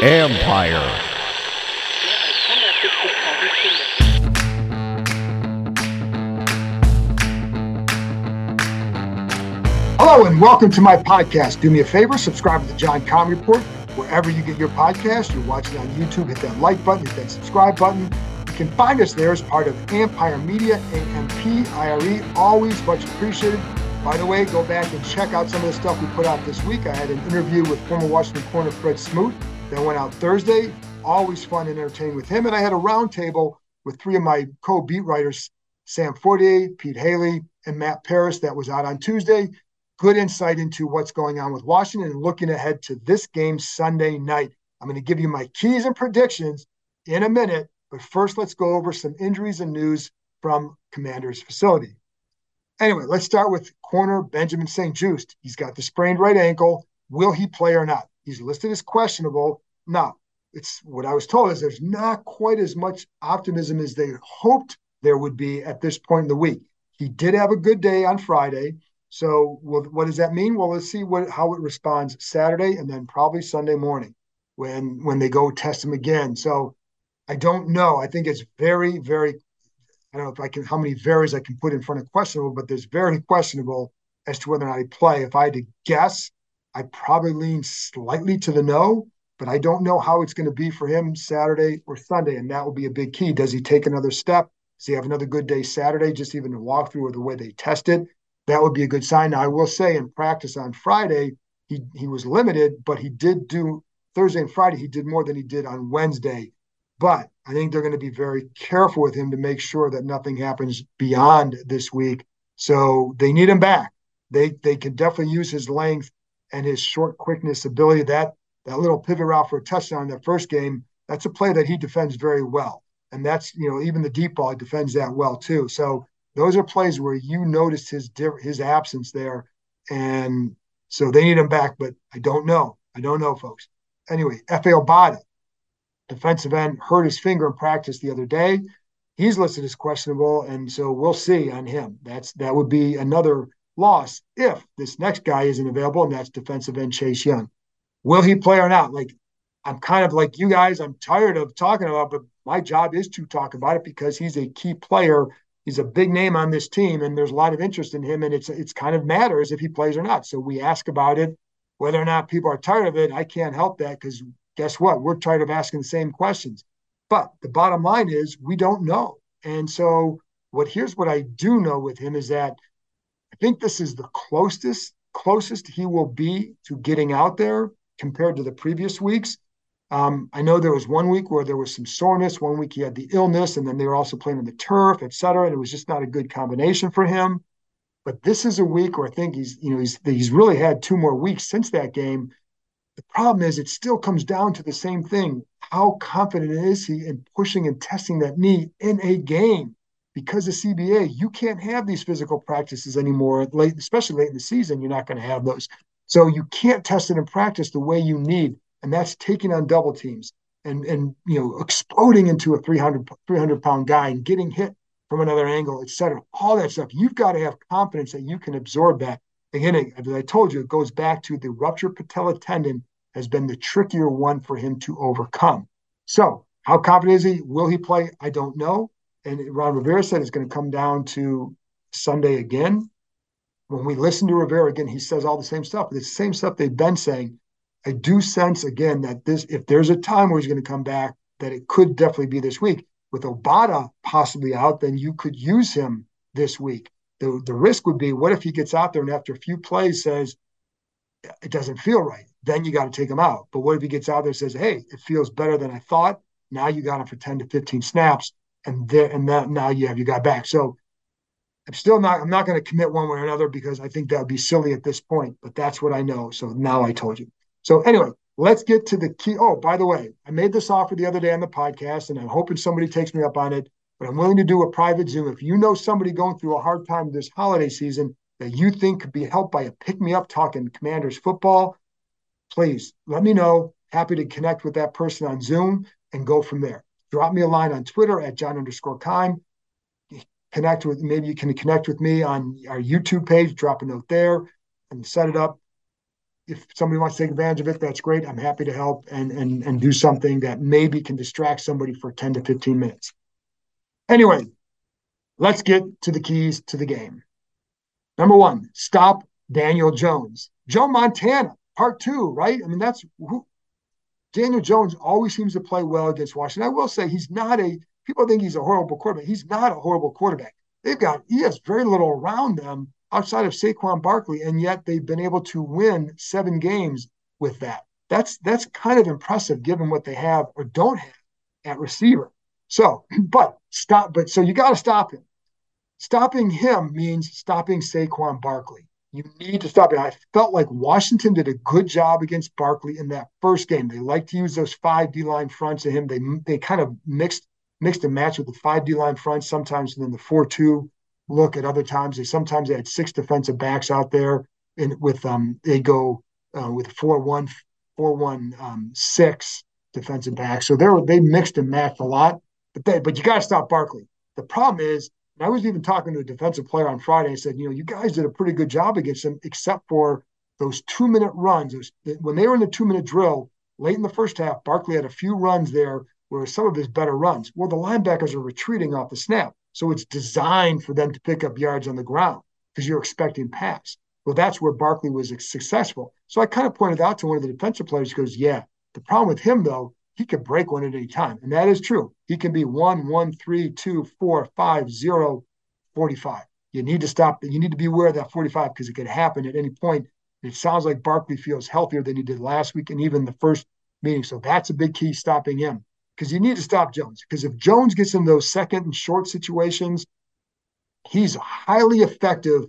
Empire. Hello and welcome to my podcast. Do me a favor, subscribe to the John Keim Report wherever you get your podcast. You're watching on YouTube, hit that like button, hit that subscribe button. You can find us there as part of Empire Media, A-M-P-I-R-E. Always much appreciated. By the way, go back and check out some of the stuff we put out this week. I had an interview with former Washington corner Fred Smoot that went out Thursday. Always fun and entertaining with him. And I had a roundtable with three of my co-beat writers, Sam Fortier, Pete Hailey, and Matt Paras that was out on Tuesday good insight into what's going on with Washington and looking ahead to this game Sunday night. I'm going to give you my keys and predictions in a minute, but first let's go over some injuries and news from Commander's facility. Anyway, let's start with corner Benjamin St-Juste. He's got the sprained right ankle. Will he play or not? He's listed as questionable. Now, it's what I was told is there's not quite as much optimism as they hoped there would be at this point in the week. He did have a good day on Friday. So, well, what does that mean? Well, let's see what how it responds Saturday and then probably Sunday morning when when they go test him again. So, I don't know. I think it's very, very. I don't know if I can how many varies I can put in front of questionable, but there's very questionable as to whether or not he play. If I had to guess, I probably lean slightly to the no, but I don't know how it's going to be for him Saturday or Sunday, and that will be a big key. Does he take another step? Does he have another good day Saturday? Just even the walkthrough or the way they tested that would be a good sign. Now, I will say in practice on Friday, he he was limited, but he did do Thursday and Friday. He did more than he did on Wednesday. But I think they're going to be very careful with him to make sure that nothing happens beyond this week. So they need him back. They they can definitely use his length and his short quickness ability. That that little pivot route for a touchdown in that first game, that's a play that he defends very well. And that's you know even the deep ball he defends that well too. So those are plays where you noticed his his absence there, and so they need him back. But I don't know. I don't know, folks. Anyway, Efe Obada, defensive end, hurt his finger in practice the other day. He's listed as questionable, and so we'll see on him. That's that would be another loss if this next guy isn't available, and that's defensive end Chase Young. Will he play or not? Like I'm kind of like you guys. I'm tired of talking about, but my job is to talk about it because he's a key player he's a big name on this team and there's a lot of interest in him and it's it's kind of matters if he plays or not so we ask about it whether or not people are tired of it i can't help that because guess what we're tired of asking the same questions but the bottom line is we don't know and so what here's what i do know with him is that i think this is the closest closest he will be to getting out there compared to the previous weeks um, I know there was one week where there was some soreness. One week he had the illness, and then they were also playing on the turf, et cetera. And it was just not a good combination for him. But this is a week where I think he's, you know, he's he's really had two more weeks since that game. The problem is it still comes down to the same thing. How confident is he in pushing and testing that knee in a game? Because of CBA, you can't have these physical practices anymore. Late, especially late in the season, you're not going to have those. So you can't test it in practice the way you need and that's taking on double teams and and you know exploding into a 300 300 pound guy and getting hit from another angle, et cetera. All that stuff. You've got to have confidence that you can absorb that. Again, as I told you, it goes back to the ruptured patella tendon has been the trickier one for him to overcome. So, how confident is he? Will he play? I don't know. And Ron Rivera said it's going to come down to Sunday again. When we listen to Rivera again, he says all the same stuff. It's the same stuff they've been saying. I do sense again that this, if there's a time where he's going to come back, that it could definitely be this week. With Obada possibly out, then you could use him this week. The the risk would be what if he gets out there and after a few plays says it doesn't feel right? Then you got to take him out. But what if he gets out there and says, hey, it feels better than I thought? Now you got him for 10 to 15 snaps, and there and that now you have you got back. So I'm still not I'm not going to commit one way or another because I think that would be silly at this point, but that's what I know. So now I told you. So anyway, let's get to the key. Oh, by the way, I made this offer the other day on the podcast and I'm hoping somebody takes me up on it, but I'm willing to do a private Zoom. If you know somebody going through a hard time this holiday season that you think could be helped by a pick me up talking commanders football, please let me know. Happy to connect with that person on Zoom and go from there. Drop me a line on Twitter at John underscore Keim connect with maybe you can connect with me on our YouTube page, drop a note there and set it up. If somebody wants to take advantage of it, that's great. I'm happy to help and and and do something that maybe can distract somebody for 10 to 15 minutes. Anyway, let's get to the keys to the game. Number one, stop Daniel Jones. Joe Montana, part two, right? I mean, that's who Daniel Jones always seems to play well against Washington. I will say he's not a people think he's a horrible quarterback. He's not a horrible quarterback. They've got he has very little around them outside of Saquon Barkley, and yet they've been able to win seven games with that. That's that's kind of impressive given what they have or don't have at receiver. So, but stop, but so you got to stop him. Stopping him means stopping Saquon Barkley. You need to stop it. I felt like Washington did a good job against Barkley in that first game. They like to use those five D line fronts of him. They they kind of mixed mixed and matched with the five D line front sometimes, and then the four two look at other times. They sometimes they had six defensive backs out there, and with um they go uh, with four one four one um, six defensive backs. So they were they mixed and matched a lot, but they but you got to stop Barkley. The problem is, I was even talking to a defensive player on Friday. I said, you know, you guys did a pretty good job against them, except for those two minute runs. Those, when they were in the two minute drill late in the first half, Barkley had a few runs there where some of his better runs. Well, the linebackers are retreating off the snap. So it's designed for them to pick up yards on the ground because you're expecting pass. Well, that's where Barkley was successful. So I kind of pointed out to one of the defensive players, goes, Yeah, the problem with him, though, he could break one at any time. And that is true. He can be one, one, three, two, four, five, zero, 45. You need to stop, you need to be aware of that 45 because it could happen at any point. It sounds like Barkley feels healthier than he did last week and even the first meeting. So that's a big key stopping him because you need to stop Jones. Because if Jones gets in those second and short situations, he's a highly effective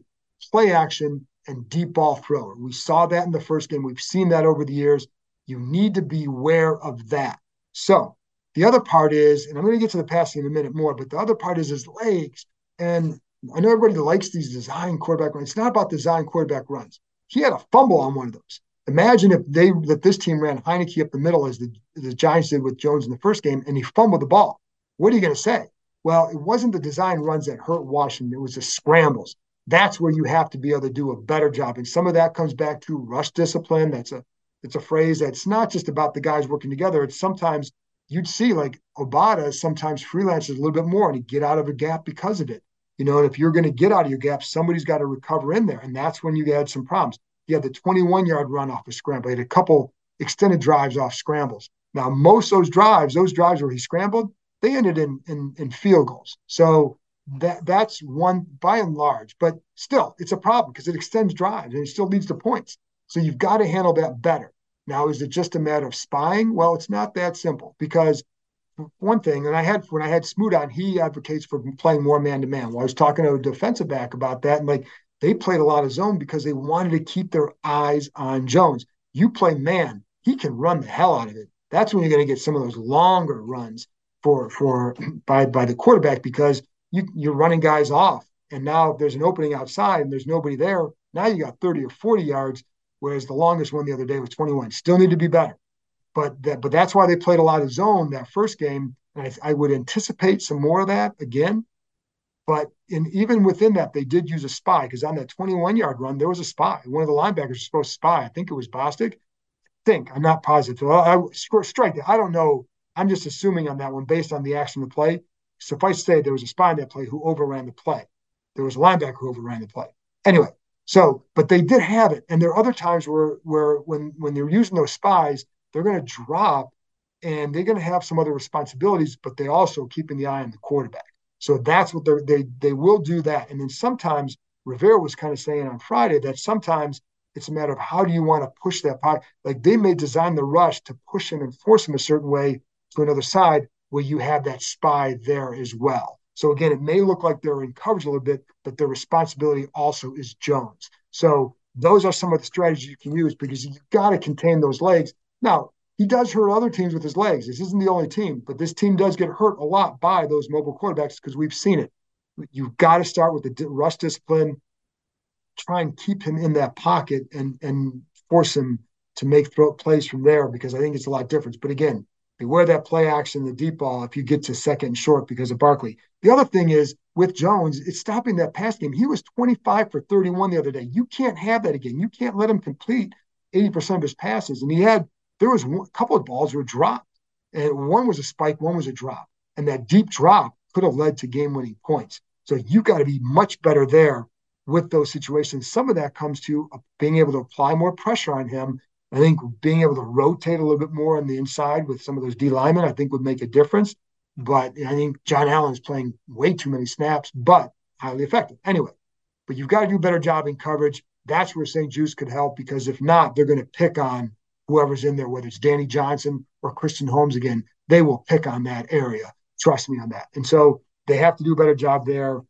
play action and deep ball thrower. We saw that in the first game. We've seen that over the years. You need to be aware of that. So the other part is, and I'm going to get to the passing in a minute more, but the other part is his legs. And I know everybody likes these design quarterback runs. It's not about design quarterback runs. He had a fumble on one of those. Imagine if they that this team ran Heinicke up the middle as the, the Giants did with Jones in the first game, and he fumbled the ball. What are you going to say? Well, it wasn't the design runs that hurt Washington; it was the scrambles. That's where you have to be able to do a better job, and some of that comes back to rush discipline. That's a it's a phrase that's not just about the guys working together. It's sometimes you'd see like Obada sometimes freelances a little bit more and he get out of a gap because of it. You know, and if you're going to get out of your gap, somebody's got to recover in there, and that's when you had some problems. He had the 21 yard run off a scramble. He had a couple extended drives off scrambles. Now, most those drives, those drives where he scrambled, they ended in in, in field goals. So that that's one by and large, but still, it's a problem because it extends drives and it still leads to points. So you've got to handle that better. Now, is it just a matter of spying? Well, it's not that simple because one thing, and I had when I had Smoot on, he advocates for playing more man to man. Well, I was talking to a defensive back about that, and like they played a lot of zone because they wanted to keep their eyes on Jones. You play man, he can run the hell out of it. That's when you're going to get some of those longer runs for for by by the quarterback because you you're running guys off. And now if there's an opening outside and there's nobody there, now you got 30 or 40 yards, whereas the longest one the other day was 21. Still need to be better. But that but that's why they played a lot of zone that first game. And I, I would anticipate some more of that again but in even within that, they did use a spy because on that 21 yard run, there was a spy. One of the linebackers was supposed to spy. I think it was Bostic. Think I'm not positive. I, I strike it. I don't know. I'm just assuming on that one based on the action of the play. Suffice to say, there was a spy in that play who overran the play. There was a linebacker who overran the play. Anyway, so but they did have it, and there are other times where where when when they're using those spies, they're going to drop, and they're going to have some other responsibilities, but they also keeping the eye on the quarterback. So that's what they they will do that. And then sometimes Rivera was kind of saying on Friday that sometimes it's a matter of how do you want to push that pocket. Like they may design the rush to push him and force him a certain way to another side where you have that spy there as well. So again, it may look like they're in coverage a little bit, but their responsibility also is Jones. So those are some of the strategies you can use because you've got to contain those legs. Now, he does hurt other teams with his legs. This isn't the only team, but this team does get hurt a lot by those mobile quarterbacks because we've seen it. You've got to start with the rush discipline, try and keep him in that pocket and and force him to make throw plays from there because I think it's a lot different. But again, beware that play action, the deep ball, if you get to second and short because of Barkley. The other thing is with Jones, it's stopping that pass game. He was 25 for 31 the other day. You can't have that again. You can't let him complete 80% of his passes. And he had, there was one, a couple of balls were dropped. And one was a spike, one was a drop. And that deep drop could have led to game winning points. So you got to be much better there with those situations. Some of that comes to being able to apply more pressure on him. I think being able to rotate a little bit more on the inside with some of those D linemen, I think would make a difference. But I think John Allen's playing way too many snaps, but highly effective. Anyway, but you've got to do a better job in coverage. That's where St-Juste could help because if not, they're going to pick on whoever's in there, whether it's Danny Johnson or Christian Holmes again. They will pick on that area. Trust me on that. And so they have to do a better job there.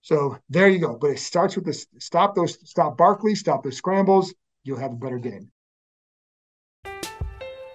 So there you go. But it starts with this stop those, stop Barkley, stop those scrambles. You'll have a better game.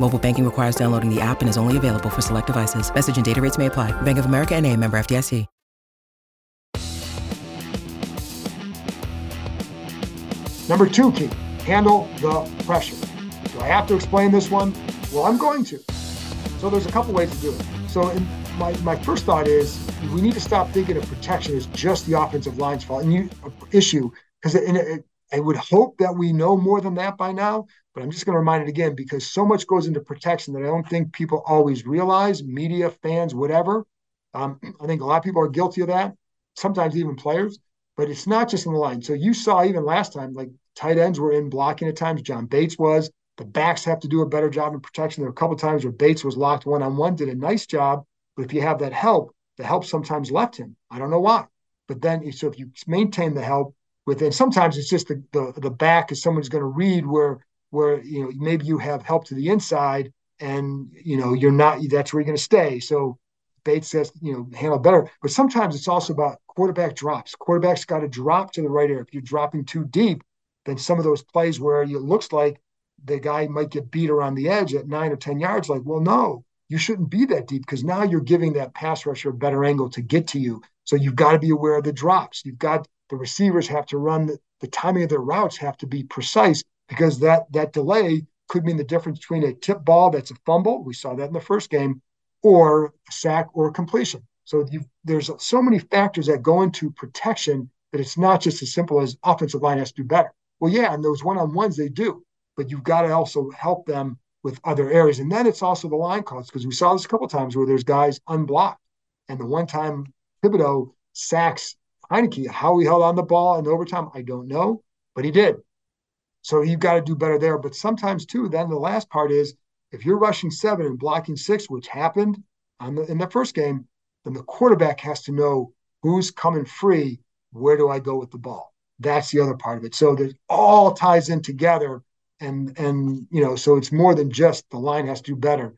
Mobile banking requires downloading the app and is only available for select devices. Message and data rates may apply. Bank of America and a member FDIC. Number two key, handle the pressure. Do I have to explain this one? Well, I'm going to. So there's a couple ways to do it. So in my, my first thought is we need to stop thinking of protection as just the offensive line's fault and you, uh, issue because it, it, I would hope that we know more than that by now. But I'm just going to remind it again because so much goes into protection that I don't think people always realize, media, fans, whatever. Um, I think a lot of people are guilty of that, sometimes even players. But it's not just in the line. So you saw even last time, like tight ends were in blocking at times. John Bates was. The backs have to do a better job in protection. There were a couple times where Bates was locked one on one, did a nice job. But if you have that help, the help sometimes left him. I don't know why. But then, so if you maintain the help within, sometimes it's just the the, the back is someone's going to read where where you know maybe you have help to the inside and you know you're not that's where you're going to stay. So Bates says you know handle better. But sometimes it's also about quarterback drops. Quarterback's got to drop to the right area. If you're dropping too deep, then some of those plays where it looks like the guy might get beat around the edge at nine or 10 yards, like, well, no, you shouldn't be that deep because now you're giving that pass rusher a better angle to get to you. So you've got to be aware of the drops. You've got the receivers have to run the, the timing of their routes have to be precise because that that delay could mean the difference between a tip ball that's a fumble. We saw that in the first game, or a sack or a completion. So there's so many factors that go into protection that it's not just as simple as offensive line has to do better. Well, yeah, and those one-on-ones they do, but you've got to also help them with other areas. And then it's also the line calls because we saw this a couple times where there's guys unblocked. And the one time Thibodeaux sacks Heinicke, how he held on the ball in overtime, I don't know, but he did. So you've got to do better there. But sometimes too, then the last part is if you're rushing seven and blocking six, which happened the, in the first game, then the quarterback has to know who's coming free. Where do I go with the ball? That's the other part of it. So it all ties in together. And, and, you know, so it's more than just the line has to do better.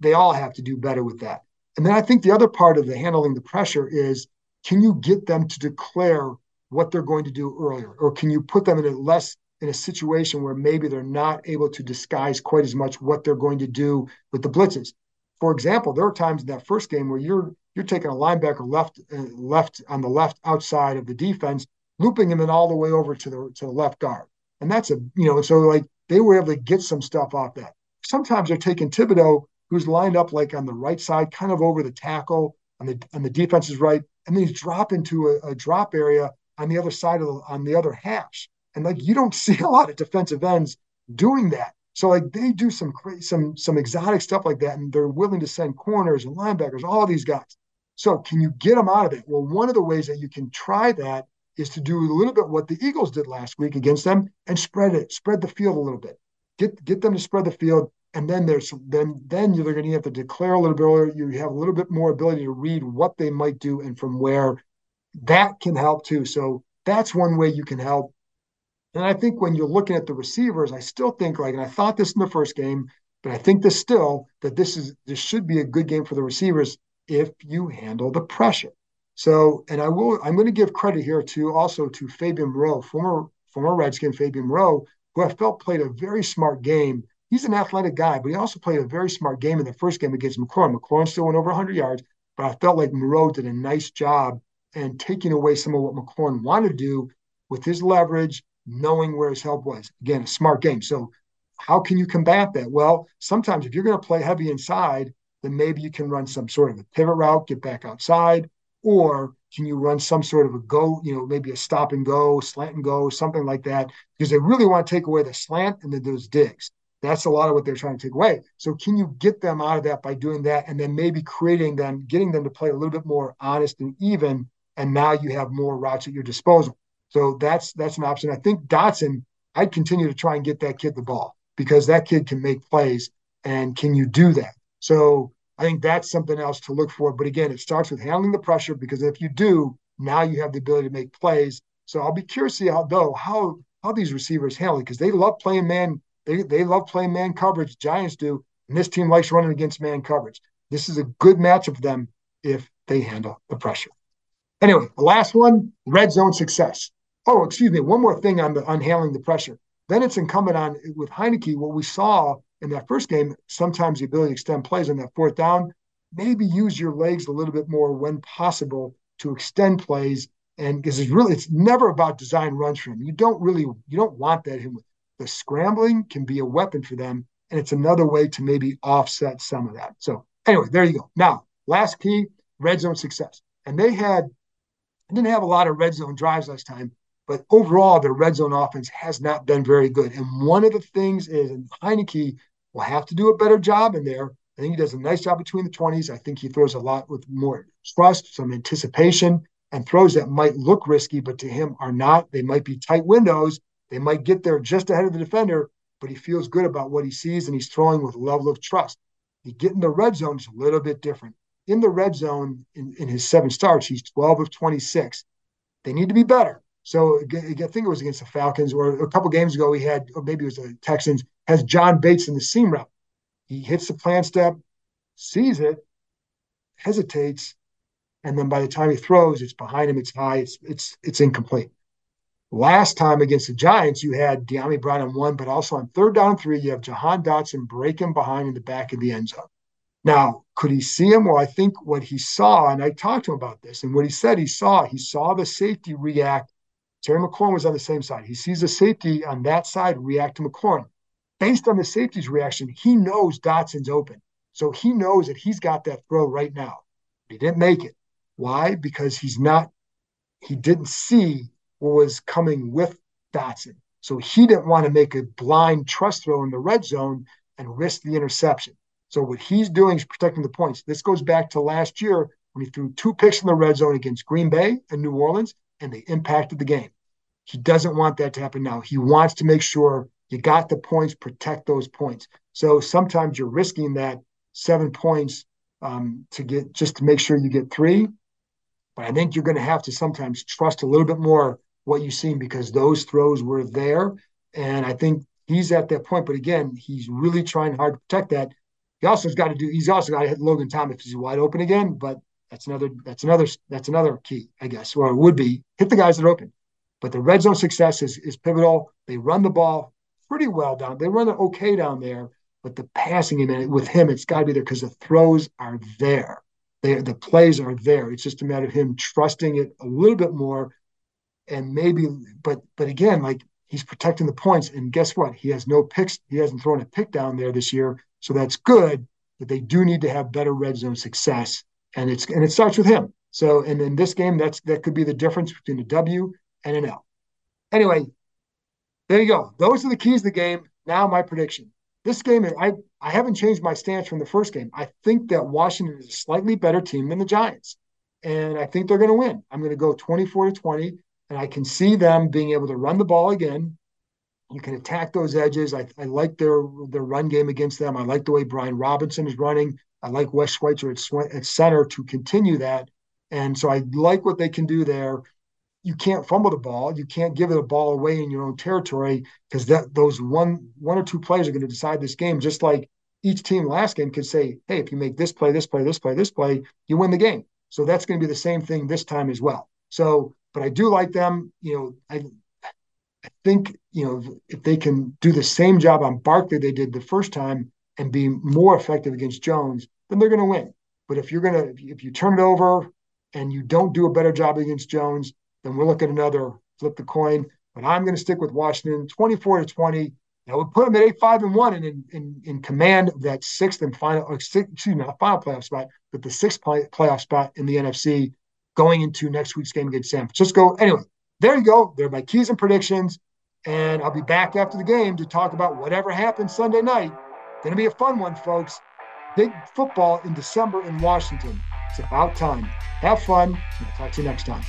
They all have to do better with that. And then I think the other part of the handling the pressure is can you get them to declare what they're going to do earlier? Or can you put them in a less in a situation where maybe they're not able to disguise quite as much what they're going to do with the blitzes? For example, there are times in that first game where you're you're taking a linebacker left uh, left on the left outside of the defense, looping him in all the way over to the to the left guard, and that's a you know so like they were able to get some stuff off that. Sometimes they're taking Thibodeaux, who's lined up like on the right side, kind of over the tackle on the on the right, and then he's dropping to a, a drop area on the other side of the, on the other hash. And like you don't see a lot of defensive ends doing that. So like they do some crazy, some some exotic stuff like that, and they're willing to send corners and linebackers, all these guys. So can you get them out of it? Well, one of the ways that you can try that is to do a little bit what the Eagles did last week against them and spread it, spread the field a little bit. Get get them to spread the field, and then there's then then you're going to have to declare a little bit earlier. You have a little bit more ability to read what they might do and from where. That can help too. So that's one way you can help. And I think when you're looking at the receivers, I still think like, and I thought this in the first game, but I think this still that this is this should be a good game for the receivers if you handle the pressure. So, and I will, I'm going to give credit here to also to Fabian Moreau, former former Redskin Fabian Moreau, who I felt played a very smart game. He's an athletic guy, but he also played a very smart game in the first game against McLaurin. McLaurin still went over 100 yards, but I felt like Moreau did a nice job and taking away some of what McLaurin wanted to do with his leverage, knowing where his help was. Again, a smart game. So, how can you combat that? Well, sometimes if you're going to play heavy inside, then maybe you can run some sort of a pivot route, get back outside, or can you run some sort of a go, you know, maybe a stop and go, slant and go, something like that, because they really want to take away the slant and then those digs. That's a lot of what they're trying to take away. So can you get them out of that by doing that and then maybe creating them, getting them to play a little bit more honest and even and now you have more routes at your disposal. So that's that's an option. I think Dotson, I'd continue to try and get that kid the ball because that kid can make plays. And can you do that? So I think that's something else to look for. But again, it starts with handling the pressure because if you do, now you have the ability to make plays. So I'll be curious to see how though how how these receivers handle it because they love playing man. They they love playing man coverage. Giants do, and this team likes running against man coverage. This is a good matchup for them if they handle the pressure. Anyway, the last one, red zone success. Oh, excuse me. One more thing on the on handling the pressure. Then it's incumbent on with Heinicke. What we saw in that first game, sometimes the ability to extend plays on that fourth down. Maybe use your legs a little bit more when possible to extend plays. And because it's really, it's never about design runs for him. You don't really, you don't want that. Him the scrambling can be a weapon for them, and it's another way to maybe offset some of that. So anyway, there you go. Now, last key, red zone success, and they had didn't have a lot of red zone drives last time, but overall, their red zone offense has not been very good. And one of the things is, and Heinicke will have to do a better job in there. I think he does a nice job between the 20s. I think he throws a lot with more trust, some anticipation, and throws that might look risky, but to him are not. They might be tight windows. They might get there just ahead of the defender, but he feels good about what he sees and he's throwing with a level of trust. He get in the red zone is a little bit different in the red zone in, in his seven starts, he's 12 of 26. They need to be better. So I think it was against the Falcons, or a couple games ago, he had, or maybe it was the Texans, has John Bates in the seam route. He hits the plan step, sees it, hesitates, and then by the time he throws, it's behind him, it's high, it's it's it's incomplete. Last time against the Giants, you had Dyami Brown on one, but also on third down three, you have Jahan Dotson breaking behind in the back of the end zone. Now, could he see him? Well, I think what he saw, and I talked to him about this, and what he said he saw, he saw the safety react. Terry McLaurin was on the same side. He sees the safety on that side react to McLaurin. Based on the safety's reaction, he knows Dotson's open. So he knows that he's got that throw right now. He didn't make it. Why? Because he's not, he didn't see was coming with Dotson. So he didn't want to make a blind trust throw in the red zone and risk the interception. So what he's doing is protecting the points. This goes back to last year when he threw two picks in the red zone against Green Bay and New Orleans, and they impacted the game. He doesn't want that to happen now. He wants to make sure you got the points, protect those points. So sometimes you're risking that seven points um, to get just to make sure you get three. But I think you're going to have to sometimes trust a little bit more what you've seen because those throws were there. And I think he's at that point. But again, he's really trying hard to protect that. He also has got to do. He's also got to hit Logan Thomas if he's wide open again. But that's another. That's another. That's another key, I guess, or it would be hit the guys that are open. But the red zone success is is pivotal. They run the ball pretty well down. They run it okay down there. But the passing in with him, it's got to be there because the throws are there. They, the plays are there. It's just a matter of him trusting it a little bit more, and maybe. But but again, like he's protecting the points, and guess what? He has no picks. He hasn't thrown a pick down there this year, so that's good. But they do need to have better red zone success, and it's and it starts with him. So, and in this game, that's that could be the difference between a W and an L. Anyway, there you go. Those are the keys to the game. Now my prediction this game, I I haven't changed my stance from the first game. I think that Washington is a slightly better team than the Giants, and I think they're going to win. I'm going to go 24 to 20, and I can see them being able to run the ball again. You can attack those edges. I, I like their their run game against them. I like the way Brian Robinson is running. I like Wes Schweitzer at, at center to continue that, and so I like what they can do there you can't fumble the ball. You can't give it a ball away in your own territory because that those one one or two plays are going to decide this game. Just like each team last game could say, "Hey, if you make this play, this play, this play, this play, you win the game." So that's going to be the same thing this time as well. So, but I do like them. You know, I I think you know if they can do the same job on Barkley they did the first time and be more effective against Jones, then they're going to win. But if you're gonna if you turn it over and you don't do a better job against Jones, then we'll look at another flip the coin. But I'm going to stick with Washington 24 to 20. That would put them at 8 5 and 1 and in, in, in command of that sixth and final, six, excuse me, not final playoff spot, but the sixth play, playoff spot in the NFC going into next week's game against San Francisco. Anyway, there you go. They're my keys and predictions. And I'll be back after the game to talk about whatever happens Sunday night. Going to be a fun one, folks. Big football in December in Washington. It's about time. Have fun. I'll talk to you next time.